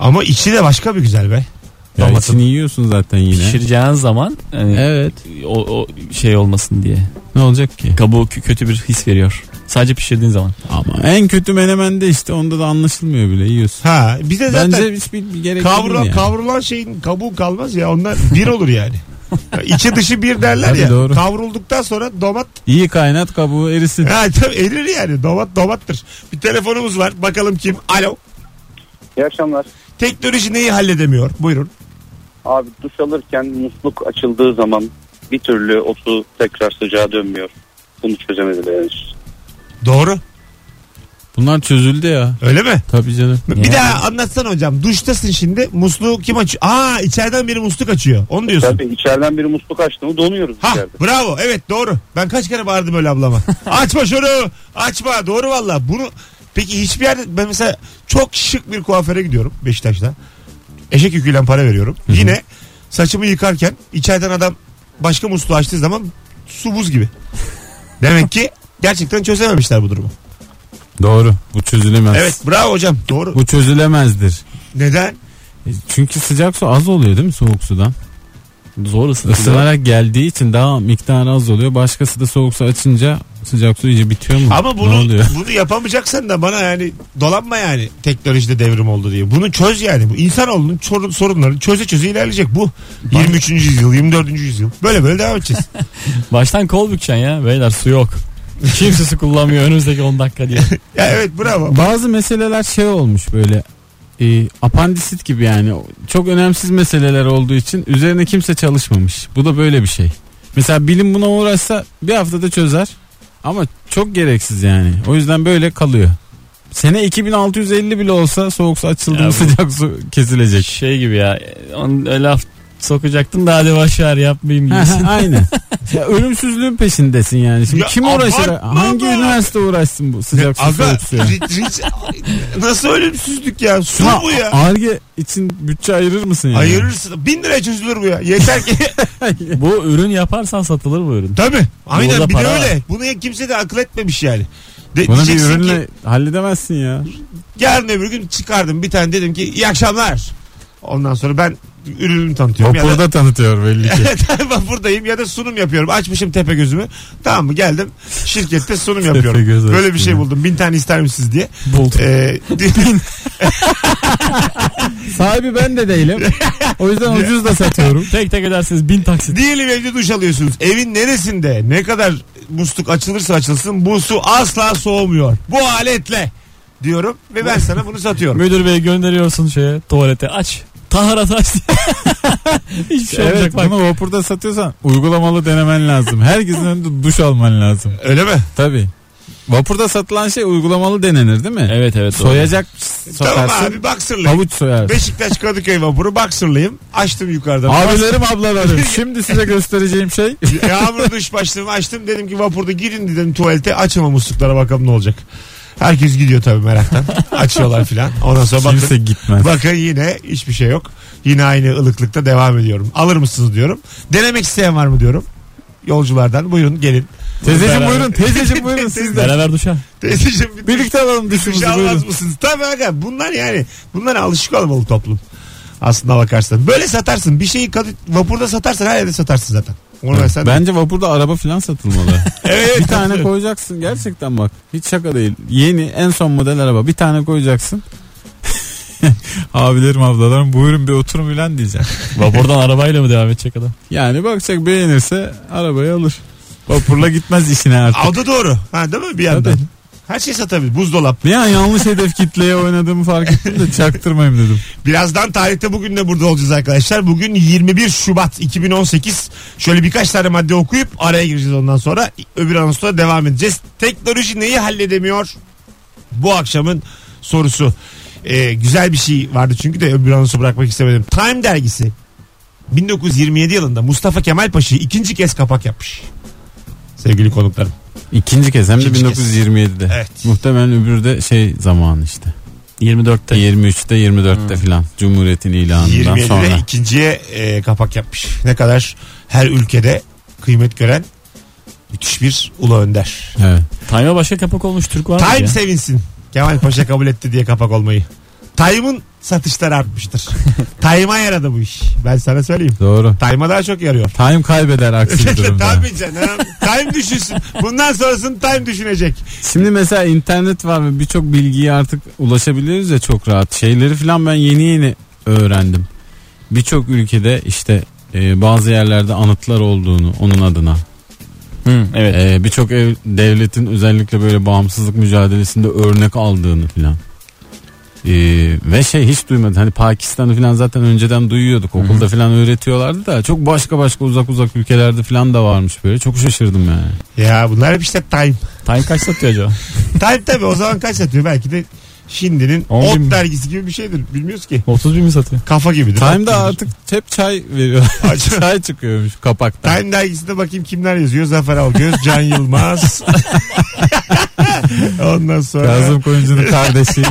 Ama içi de başka bir güzel be. Ya içini yiyorsun zaten yine. Pişireceğin zaman hani Evet. o, o şey olmasın diye. Ne olacak ki? Kabuğu kö- kötü bir his veriyor. Sadece pişirdiğin zaman. Ama en kötü menemende işte onda da anlaşılmıyor bile yiyorsun. Ha bir de zaten Bence hiçbir bir gerek kavrulan, değil yani. kavrulan şeyin kabuğu kalmaz ya. Onlar bir olur yani. İçi dışı bir derler Tabii ya. doğru. Kavrulduktan sonra domat İyi kaynat kabuğu erisin. ha, tabii erir yani. Domat domattır. Bir telefonumuz var. Bakalım kim? Alo. İyi akşamlar. Teknoloji neyi halledemiyor? Buyurun. Abi duş alırken musluk açıldığı zaman bir türlü o su tekrar sıcağa dönmüyor. Bunu çözemediler henüz. Doğru. Bunlar çözüldü ya. Öyle mi? Tabii canım. Bir Ya. daha anlatsana hocam. Duştasın şimdi. Musluğu kim açıyor? Aa içeriden biri musluk açıyor. Onu diyorsun. Tabii içeriden biri musluk açtı mı donuyoruz Ha içeride. bravo evet doğru. Ben kaç kere bağırdım öyle ablama. açma şunu açma doğru valla. Bunu peki hiçbir yerde ben mesela çok şık bir kuaföre gidiyorum Beşiktaş'ta. Eşek yüküyle para veriyorum. Yine saçımı yıkarken içeriden adam başka musluğu açtığı zaman su buz gibi. Demek ki gerçekten çözememişler bu durumu. Doğru. Bu çözülemez. Evet bravo hocam doğru. Bu çözülemezdir. Neden? E, Çünkü sıcak su az oluyor değil mi soğuk sudan? Zor ısıtılıyor. Isınarak geldiği için daha miktarı az oluyor. Başkası da soğuk su açınca sıcak su iyice bitiyor mu? Ama Ne bunu oluyor? bunu yapamayacaksan da bana yani dolanma yani teknolojide devrim oldu diye. Bunu çöz yani. Bu insanoğlunun sorun, sorunları çöze çöze ilerleyecek bu. 23. yüzyıl, 24. yüzyıl. Böyle böyle devam edeceğiz. Baştan kol bükeceksin ya. Beyler su yok. Kimse su kullanmıyor önümüzdeki 10 dakika diye. ya evet bravo. Bazı meseleler şey olmuş böyle e, apandisit gibi yani çok önemsiz meseleler olduğu için üzerine kimse çalışmamış. Bu da böyle bir şey. Mesela bilim buna uğraşsa bir haftada çözer ama çok gereksiz yani. O yüzden böyle kalıyor. Sene 2650 bile olsa soğuk su açıldı Ya mı bu- sıcak su kesilecek. Şey gibi ya. On, laf sokacaktın da hadi başar yapmayayım Ha, gibisin. ha, Aynen. Ya ölümsüzlüğün peşindesin yani. Şimdi Ya kim uğraşır? abartma Hangi be. üniversite uğraşsın bu sıcak su Aga soğuk suya? ric- ric- nasıl ölümsüzlük ya? Su Şuna bu ya. Arge için bütçe ayırır mısın yani? Ayırırsın. Bin liraya çözülür bu ya. Yeter ki. bu ürün yaparsan satılır bu ürün. Tabii. Aynen Yolda bir de para var. öyle. Bunu kimse de akıl etmemiş yani. De, Bunu bir diyeceksin ürünle ki, halledemezsin ya. yarın öbür gün çıkardım bir tane dedim ki iyi akşamlar. Ondan sonra ben ürünümü tanıtıyorum. Ya da- Vapurda tanıtıyor belli ki. Vapurdayım ya da sunum yapıyorum. Açmışım tepe gözümü. Tamam mı geldim şirkette sunum yapıyorum. göz Böyle bir şey buldum. Bin tane ister misiniz diye. Buldum. Ee, Sahibi ben de değilim. O yüzden ucuz da satıyorum. Tek tek edersiniz bin taksit. diyelim evde duş alıyorsunuz. Evin neresinde ne kadar musluk açılırsa açılsın bu su asla soğumuyor. Bu aletle diyorum ve ben sana bunu satıyorum. Müdür bey gönderiyorsun şeye tuvalete aç. Taharat aç diye. Hiçbir şey evet olmayacak bak. bunu vapurda satıyorsan uygulamalı denemen lazım. Herkesin önünde duş alman lazım. Öyle mi? Tabii. Vapurda satılan şey uygulamalı denenir değil mi? Evet evet. doğru. Tamam Soyacak sokarsın. abi baksırlayım. Havuç soyarsın. Beşiktaş Kadıköy vapuru baksırlayım. Açtım yukarıdan. Abilerim ablalarım şimdi size göstereceğim şey. Yağmur duş başlığımı açtım. Dedim ki vapurda gidin dedim tuvalete açın musluklara bakalım ne olacak. Herkes gidiyor tabii meraktan. Açıyorlar filan. Ondan sonra bakın. Kimse gitmez. Bakın yine hiçbir şey yok. Yine aynı ılıklıkta devam ediyorum. Alır mısınız diyorum. Denemek isteyen var mı diyorum. Yolculardan buyurun gelin. Teyzeciğim buyurun teyzeciğim buyurun siz de. Beraber duşa. Teyzeciğim bir Birlikte alalım duş duşumuzu almaz buyurun. mısınız? Tabii aga bunlar yani bunlara alışık olmalı toplum. Aslında bakarsan. Böyle satarsın. Bir şeyi vapurda satarsan her yerde satarsın zaten. Onu versen. Bence vapurda araba falan satılmalı. evet, bir tane koyacaksın gerçekten bak. Hiç şaka değil. Yeni en son model araba bir tane koyacaksın. Abilerim ablalarım buyurun bir oturun filan diyeceğim. Vapurdan arabayla mı devam edecek adam? Yani bakacak beğenirse arabayı alır. Vapurla gitmez işine artık. O da doğru. Ha, değil mi bir yandan? Tabii. Her şey satabilir. Buzdolap. An yanlış hedef kitleye oynadığımı fark ettim de çaktırmayayım dedim. Birazdan tarihte bugün de burada olacağız arkadaşlar. Bugün 21 Şubat 2018. Şöyle birkaç tane madde okuyup araya gireceğiz ondan sonra. Öbür anonsla devam edeceğiz. Teknoloji neyi halledemiyor? Bu akşamın sorusu. Ee, güzel bir şey vardı çünkü de öbür anonsu bırakmak istemedim. Time dergisi 1927 yılında Mustafa Kemal Paşa'yı ikinci kez kapak yapmış. Sevgili konuklarım. İkinci kez hem de İkinci kez. 1927'de. Evet. Muhtemelen öbürü de şey zamanı işte. 24'te. 23'te 24'te filan. Cumhuriyet'in ilanından 27'de sonra. ikinciye e, kapak yapmış. Ne kadar her ülkede kıymet gören müthiş bir ulu önder. Evet. Time'a başka kapak olmuş Türk var mı Time ya? sevinsin. Kemal Paşa kabul etti diye kapak olmayı. Time'ın satışları artmıştır. Time'a yaradı bu iş. Ben sana söyleyeyim. Doğru. Time'a daha çok yarıyor. Time kaybeder aksi durumda. Tabii canım. Time düşünsün. Bundan sonrasını time düşünecek. Şimdi mesela internet var ve birçok bilgiye artık ulaşabiliyoruz ya çok rahat. Şeyleri falan ben yeni yeni öğrendim. Birçok ülkede işte e, bazı yerlerde anıtlar olduğunu onun adına. Hı, evet. E, Birçok ev, devletin özellikle böyle bağımsızlık mücadelesinde örnek aldığını filan. E, ve şey hiç duymadım. Hani Pakistan'ı filan zaten önceden duyuyorduk. Okulda filan öğretiyorlardı da çok başka başka uzak uzak ülkelerde filan da varmış böyle. Çok şaşırdım yani. Ya bunlar hep işte time. Time kaç satıyor acaba? Time tabii o zaman kaç satıyor? Belki de şimdinin On ot bin mi? dergisi gibi bir şeydir. Bilmiyoruz ki. 30 bin mi satıyor? Kafa gibidir. ot Time'da gibidir. artık hep çay veriyor. Acaba- çay çıkıyormuş kapaktan. Time dergisinde bakayım kimler yazıyor. Zafer Algöz, Can Yılmaz. Ondan sonra Kazım Koyuncu'nun kardeşi.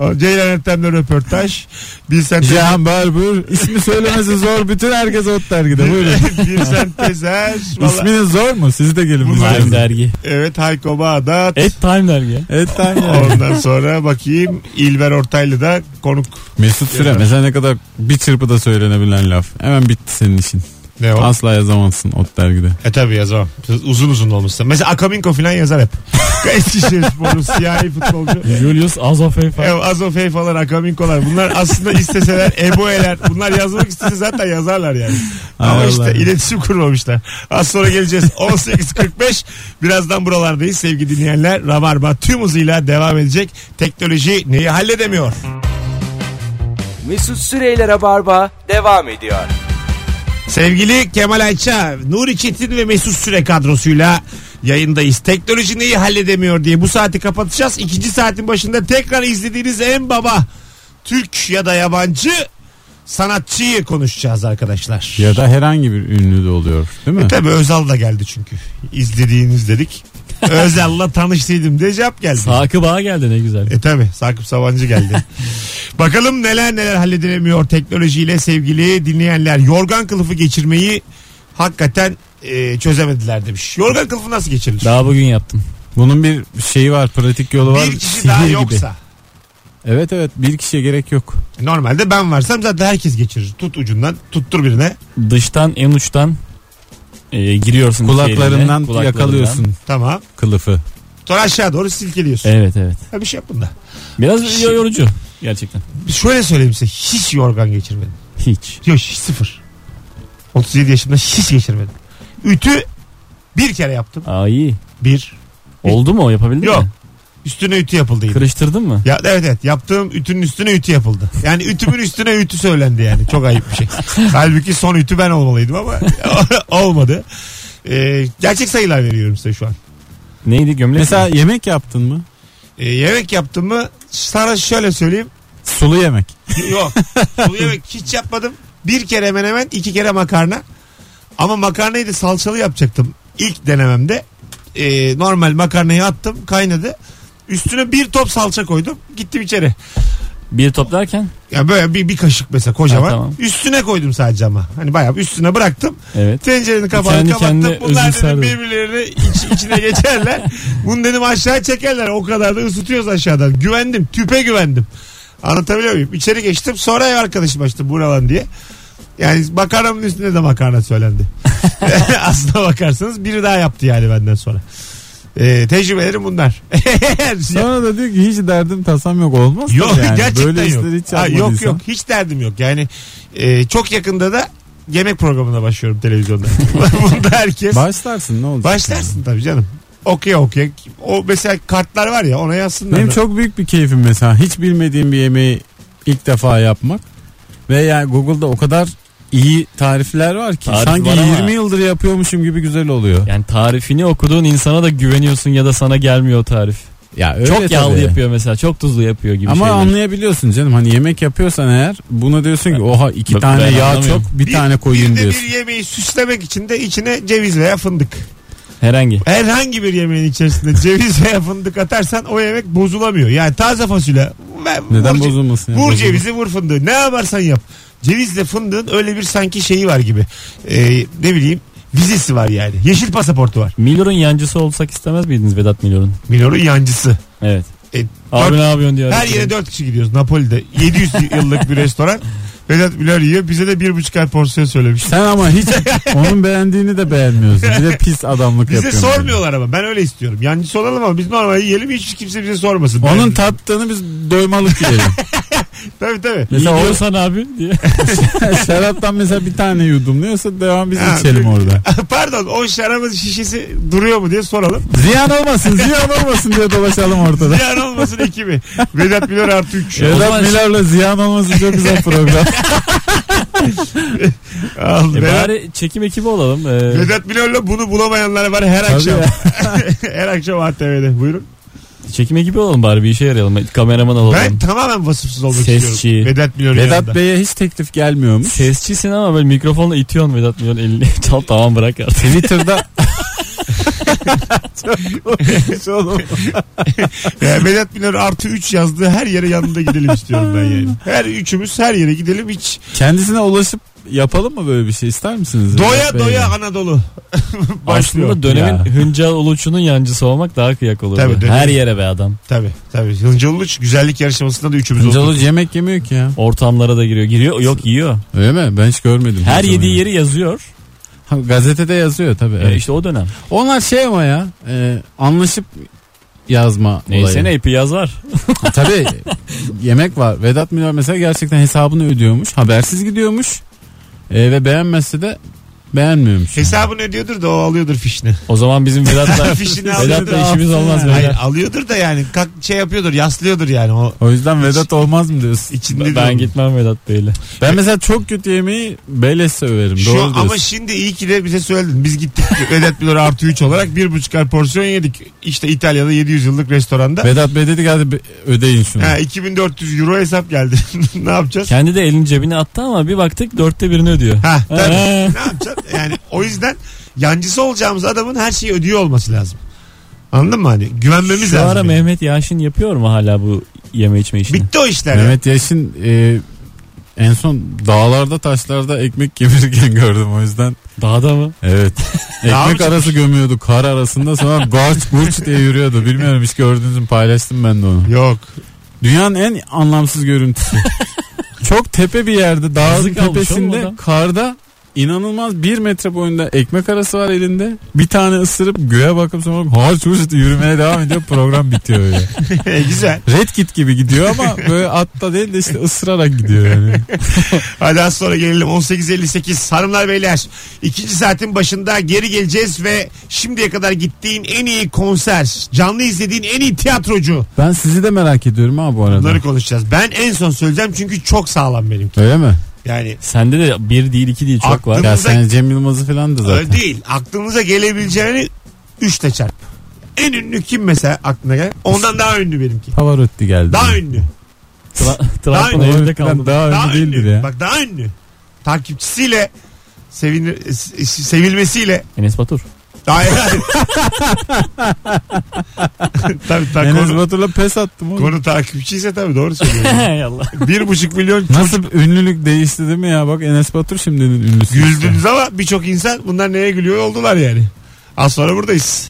O Ceylan Ertem'le röportaj. Bilsen Cihan Barbur. İsmi söylemesi zor. Bütün herkes ot dergide. Buyurun. Bilsen Tezer. Valla- İsminiz zor mu? Siz de gelin. Bunlar-. Time dergi. Evet Hayko Bağdat. Et Time dergi. Evet tamam yani. Ondan sonra bakayım İlber Ortaylı da konuk. Mesut Süre mesela ne kadar bir çırpıda söylenebilen laf. Hemen bitti senin işin. Ne o? Asla yazamazsın ot dergide. E tabi yazamam. Uzun uzun olmuşsa. Mesela Akaminko falan yazar hep. Eskişehir sporlu siyahi futbolcu. Julius Azofey Ev Azofey falan Akaminkolar bunlar aslında isteseler Eboe'ler bunlar yazmak istese zaten yazarlar yani. Ama Hay işte Allah. iletişim kurmamışlar. Az sonra geleceğiz 18.45 birazdan buralardayız sevgili dinleyenler. Rabarba tüm hızıyla devam edecek. Teknoloji neyi halledemiyor? Mesut Süreyler'e barba devam ediyor. Sevgili Kemal Ayça, Nuri Çetin ve Mesut Süre kadrosuyla yayındayız. Teknoloji neyi halledemiyor diye bu saati kapatacağız. İkinci saatin başında tekrar izlediğiniz en baba Türk ya da yabancı sanatçıyı konuşacağız arkadaşlar. Ya da herhangi bir ünlü de oluyor. Değil mi? E tabi Özal da geldi çünkü. İzlediğiniz dedik. Özal'la tanıştıydım diye cevap geldi. Sakıp Ağa geldi ne güzel. E tabi Sakıp Sabancı geldi. Bakalım neler neler halledilemiyor teknolojiyle sevgili dinleyenler. Yorgan kılıfı geçirmeyi hakikaten e, çözemediler demiş. Yorgan kılıfı nasıl geçirilir? Daha bugün yaptım. Bunun bir şeyi var, pratik yolu var. bir kişi Sihir daha gibi. yoksa. Evet evet bir kişiye gerek yok. Normalde ben varsam zaten herkes geçirir. Tut ucundan tuttur birine. Dıştan en uçtan e, giriyorsun. Kulaklarından şeyine, yakalıyorsun Tamam. kılıfı. Sonra aşağı doğru silkeliyorsun. Evet evet. Ha bir şey yap bunda. Biraz yo- yorucu gerçekten. Şöyle söyleyeyim size. Hiç yorgan geçirmedim. Hiç. Yok hiç sıfır. 37 yaşında hiç geçirmedim. Ütü bir kere yaptım. Aa iyi. Bir. Oldu mu o yapabildin Yok. Üstüne ütü yapıldı yine. Kırıştırdın mı? Ya evet evet yaptığım ütünün üstüne ütü yapıldı. Yani ütümün üstüne ütü söylendi yani. Çok ayıp bir şey. Halbuki son ütü ben olmalıydım ama olmadı. Ee, gerçek sayılar veriyorum size şu an. Neydi gömlek Mesela mi? yemek yaptın mı? Ee, yemek yaptım mı sana şöyle söyleyeyim. Sulu yemek. Yok. Sulu yemek hiç yapmadım. Bir kere hemen hemen iki kere makarna. Ama makarnayı da salçalı yapacaktım. İlk denememde. Ee, normal makarnayı attım kaynadı. Üstüne bir top salça koydum. Gittim içeri. Bir top derken? Ya böyle bir, bir kaşık mesela kocaman. Ha, tamam. Üstüne koydum sadece ama. Hani bayağı üstüne bıraktım. Evet. Tencerenin kapağını kapattım. Bunlar dedim dedi. birbirlerini iç, içine geçerler. Bunu dedim aşağı çekerler. O kadar da ısıtıyoruz aşağıdan. Güvendim. Tüpe güvendim. Anlatabiliyor muyum? İçeri geçtim. Sonra ev arkadaşım açtı buralan diye. Yani makarnamın üstüne de makarna söylendi. Aslına bakarsanız biri daha yaptı yani benden sonra. Ee, tecrübelerim bunlar. Sonra da diyor ki hiç derdim tasam yok olmaz. yok yani. gerçekten Böyle yok. hiç Ha, yok yok hiç derdim yok. Yani e, çok yakında da yemek programına başlıyorum televizyonda. Bunda herkes Başlarsın ne olacak? başlarsın tabii canım. Okey okey. O mesela kartlar var ya ona yazsınlar. Benim da. çok büyük bir keyfim mesela hiç bilmediğim bir yemeği ilk defa yapmak. Ve yani Google'da o kadar iyi tarifler var ki Tarif sanki var ama- 20 yıldır yapıyormuşum gibi güzel oluyor. Yani tarifini okuduğun insana da güveniyorsun ya da sana gelmiyor o tarif. Ya öyle çok yağlı tabii. yapıyor mesela çok tuzlu yapıyor gibi Ama şeyler. anlayabiliyorsun canım hani yemek yapıyorsan eğer buna diyorsun ki oha iki Ben- tane ben yağ anlamıyorum. çok bir, tane koyayım bir de diyorsun. bir yemeği süslemek için de içine ceviz veya fındık. Herhangi. Herhangi bir yemeğin içerisinde ceviz veya fındık atarsan o yemek bozulamıyor. Yani taze fasulye. Neden vur ce- bozulmasın? ya? Vur Bozulur. cevizi vur fındığı. Ne yaparsan yap. Cevizle fındığın öyle bir sanki şeyi var gibi. Ee, ne bileyim vizesi var yani. Yeşil pasaportu var. Milor'un yancısı olsak istemez miydiniz Vedat Milor'un? Milor'un yancısı. Evet. E, Abi dört- ne yapıyorsun diyor. her yere dört kişi gidiyoruz Napoli'de. 700 yıllık bir restoran. Vedat Milor yiyor. Bize de bir buçuk ay porsiyon söylemiş. Sen ama hiç onun beğendiğini de beğenmiyorsun. Bir de pis adamlık Bize yapıyorsun. sormuyorlar ama ben öyle istiyorum. Yancısı olalım ama biz normal yiyelim hiç kimse bize sormasın. Onun tattığını biz doymalık yiyelim. Tabii tabii. mesela o Yiyorsan abi diye. şaraptan mesela bir tane yudumluyorsa devam biz Ha, içelim orada. Pardon o şarabın şişesi duruyor mu diye soralım. Ziyan olmasın ziyan olmasın diye dolaşalım ortada. Ziyan olmasın ekibi. Vedat Milor artı 3. Evet. Vedat Milor'la ziyan olmasın çok güzel program. Al, E Vedat, bari çekim ekibi olalım. Ee, Vedat Milor'la bunu bulamayanlar var her Tabii akşam. ya. her akşam ATV'de. Buyurun. Çekim ekibi olalım bari bir işe yarayalım. Kameraman olalım. Ben tamamen vasıfsız olmak Sesçi. istiyorum. Vedat Milor'un Vedat yanında. Bey'e hiç teklif gelmiyormuş. Sesçisin ama böyle mikrofonla itiyorsun Vedat Milor'un elini. Çal tamam bırak artık. Twitter'da Oğlum. Yani Vedat Milor artı 3 yazdığı her yere yanında gidelim istiyorum ben yani. Her üçümüz her yere gidelim hiç. kendisine ulaşıp yapalım mı böyle bir şey ister misiniz? Doya Bey'le? doya Anadolu. Başlıyor. Aslında dönemin Ya. Hıncal Uluç'unun yancısı olmak daha kıyak olurdu. Tabii, dönemin- Her yere be adam. Tabii tabii. Hıncal Uluç güzellik yarışmasında da üçümüz Hıncal olduk. Uluç yemek yemiyor ki ya. Ortamlara da giriyor. Giriyor yok yiyor. Öyle mi? Ben hiç görmedim. Her yediği yeri yazıyor. Ha, gazetede yazıyor tabii. E, evet. işte o dönem. Onlar şey ama ya e, anlaşıp yazma Neyse olayı. ne ipi yazar. Ha, tabii yemek var. Vedat Milor mesela gerçekten hesabını ödüyormuş. Habersiz gidiyormuş. E, ve beğenmezse de beğenmiyormuş. Hesabını ödüyordur da o alıyordur fişini. O zaman bizim Vedat'la Fişini alıyordur. Vedat'la işimiz olmaz. Hayır Vedat. alıyordur da yani kalk, şey yapıyordur yaslıyordur yani o O yüzden Vedat olmaz mı diyorsun? içinde Ben diyorum. gitmem Vedat Bey'le. Ben mesela çok kötü yemeği beleş överim. Şu Doğru diyorsun. ama şimdi iyi ki de bize söyledin. Biz gittik Vedat Milor artı 3 olarak bir buçuk ay porsiyon yedik. İşte İtalya'da 700 yıllık restoranda. Vedat Bey dedi ki hadi ödeyin şunu. Ha, 2400 euro hesap geldi. ne yapacağız? Kendi de elini cebine attı ama bir baktık dörtte birini ödüyor. Ha, tabii. Ha. ne yapacağız? Yani o yüzden yancısı olacağımız adamın her şeyi ödüyor olması lazım. Anladın mı hani? Güvenmemiz Şu lazım. ara yani. Mehmet Yaşin yapıyor mu hala bu yeme içme işini? Bitti o işler. Mehmet Yaşin e, en son dağlarda taşlarda ekmek kemirirken gördüm o yüzden. Dağda mı? Evet. Ekmek arası gömüyordu kar arasında sonra garç gurç diye yürüyordu. Bilmiyorum hiç gördünüz mü paylaştım ben de onu. Yok. Dünyanın en anlamsız görüntüsü. Çok tepe bir yerde dağın oğlum tepesinde karda inanılmaz bir metre boyunda ekmek arası var elinde. Bir tane ısırıp göğe bakıp sonra harç hurç yürümeye devam ediyor program bitiyor öyle. E, Güzel. Red Kit gibi gidiyor ama böyle atta değil de işte ısırarak gidiyor yani. Hadi az sonra gelelim 18.58 hanımlar beyler ikinci saatin başında geri geleceğiz ve şimdiye kadar gittiğin en iyi konser canlı izlediğin en iyi tiyatrocu Ben sizi de merak ediyorum ha bu arada. bunları konuşacağız. Ben en son söyleyeceğim çünkü çok sağlam benimki. Öyle mi? Yani Sende de bir değil iki değil çok var. Ya Aklımıza- sen Cem Yılmaz'ı falan da zaten. öyle değil aklınıza gelebileceğini üçte çarp. En ünlü kim mesela aklına gel? Ondan daha ünlü benimki. Pavarotti geldi. Daha ünlü. Tra- Trump'ın ünlü. evinde kaldı. Daha, Daha önce değildir ünlü. ya. Bak daha ünlü. Takipçisiyle sevinir, s- sevilmesiyle Enes Batur. Hayır hayır. tabii tabii Enes konu, Batur'la pes attım oğlum. konu takipçiyse tabii doğru söylüyorsun. Hay Allah. bir buçuk milyon çocuk Nasıl ünlülük değişti değil mi ya? Bak Enes Batur şimdinin ünlüsü. işte. güldünüz ama birçok insan bunlar neye gülüyor oldular yani. Az sonra buradayız.